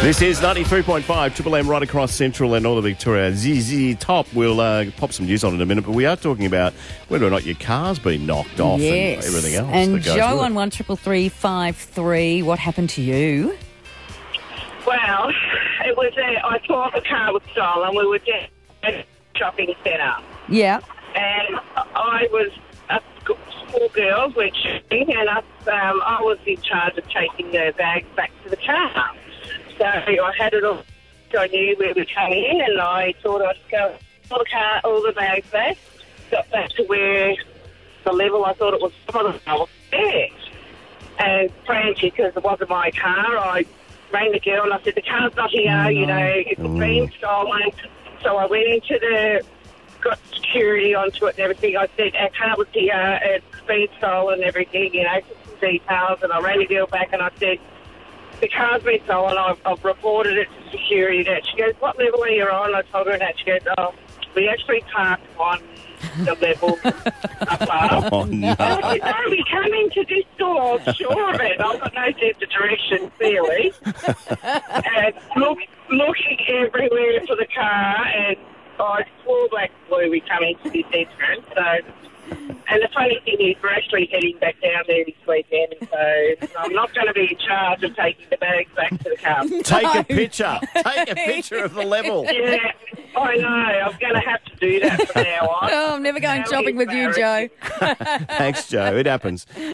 This is 93.5 Triple M right across Central and Northern Victoria. ZZ Top. We'll uh, pop some news on in a minute, but we are talking about whether or not your car's been knocked off yes. and everything else. And that goes Joe with it. on one triple three five three. What happened to you? Well, it was. Uh, I thought the car was stolen. We were just at a shopping centre, Yeah. and I was a sc- school girl went shopping, and I, um, I was in charge of taking the bags back to the car. So I had it all. So I knew where we were coming in, and I thought I'd go all the car, all the bags back. Got back to where the level I thought it was. Some of was there. And frantic because it wasn't my car, I rang the girl and I said, the car's not here, you know, it's mm. been stolen. So I went into the, got security onto it and everything. I said, our car was here, it's been stolen and everything, you know, some details. And I rang the girl back and I said, the car's been stolen, I've, I've reported it to security. And she goes, what level are you on? I told her and she goes, oh, we actually parked on the level above. Oh, no. I said, no, we come into this door, I'm sure of it. I've got no sense of direction, clearly. and look, looking everywhere for the car, and I swore black blue we come into this entrance. So, and the funny thing is, we're actually heading back down there this weekend, so I'm not going to be in charge of taking the bags back to the car. Take a picture. Take a picture of the level. Yeah, I know. I'm going to have to do that from now on. Oh, I'm never going How shopping with you, Joe. Thanks, Joe. It happens.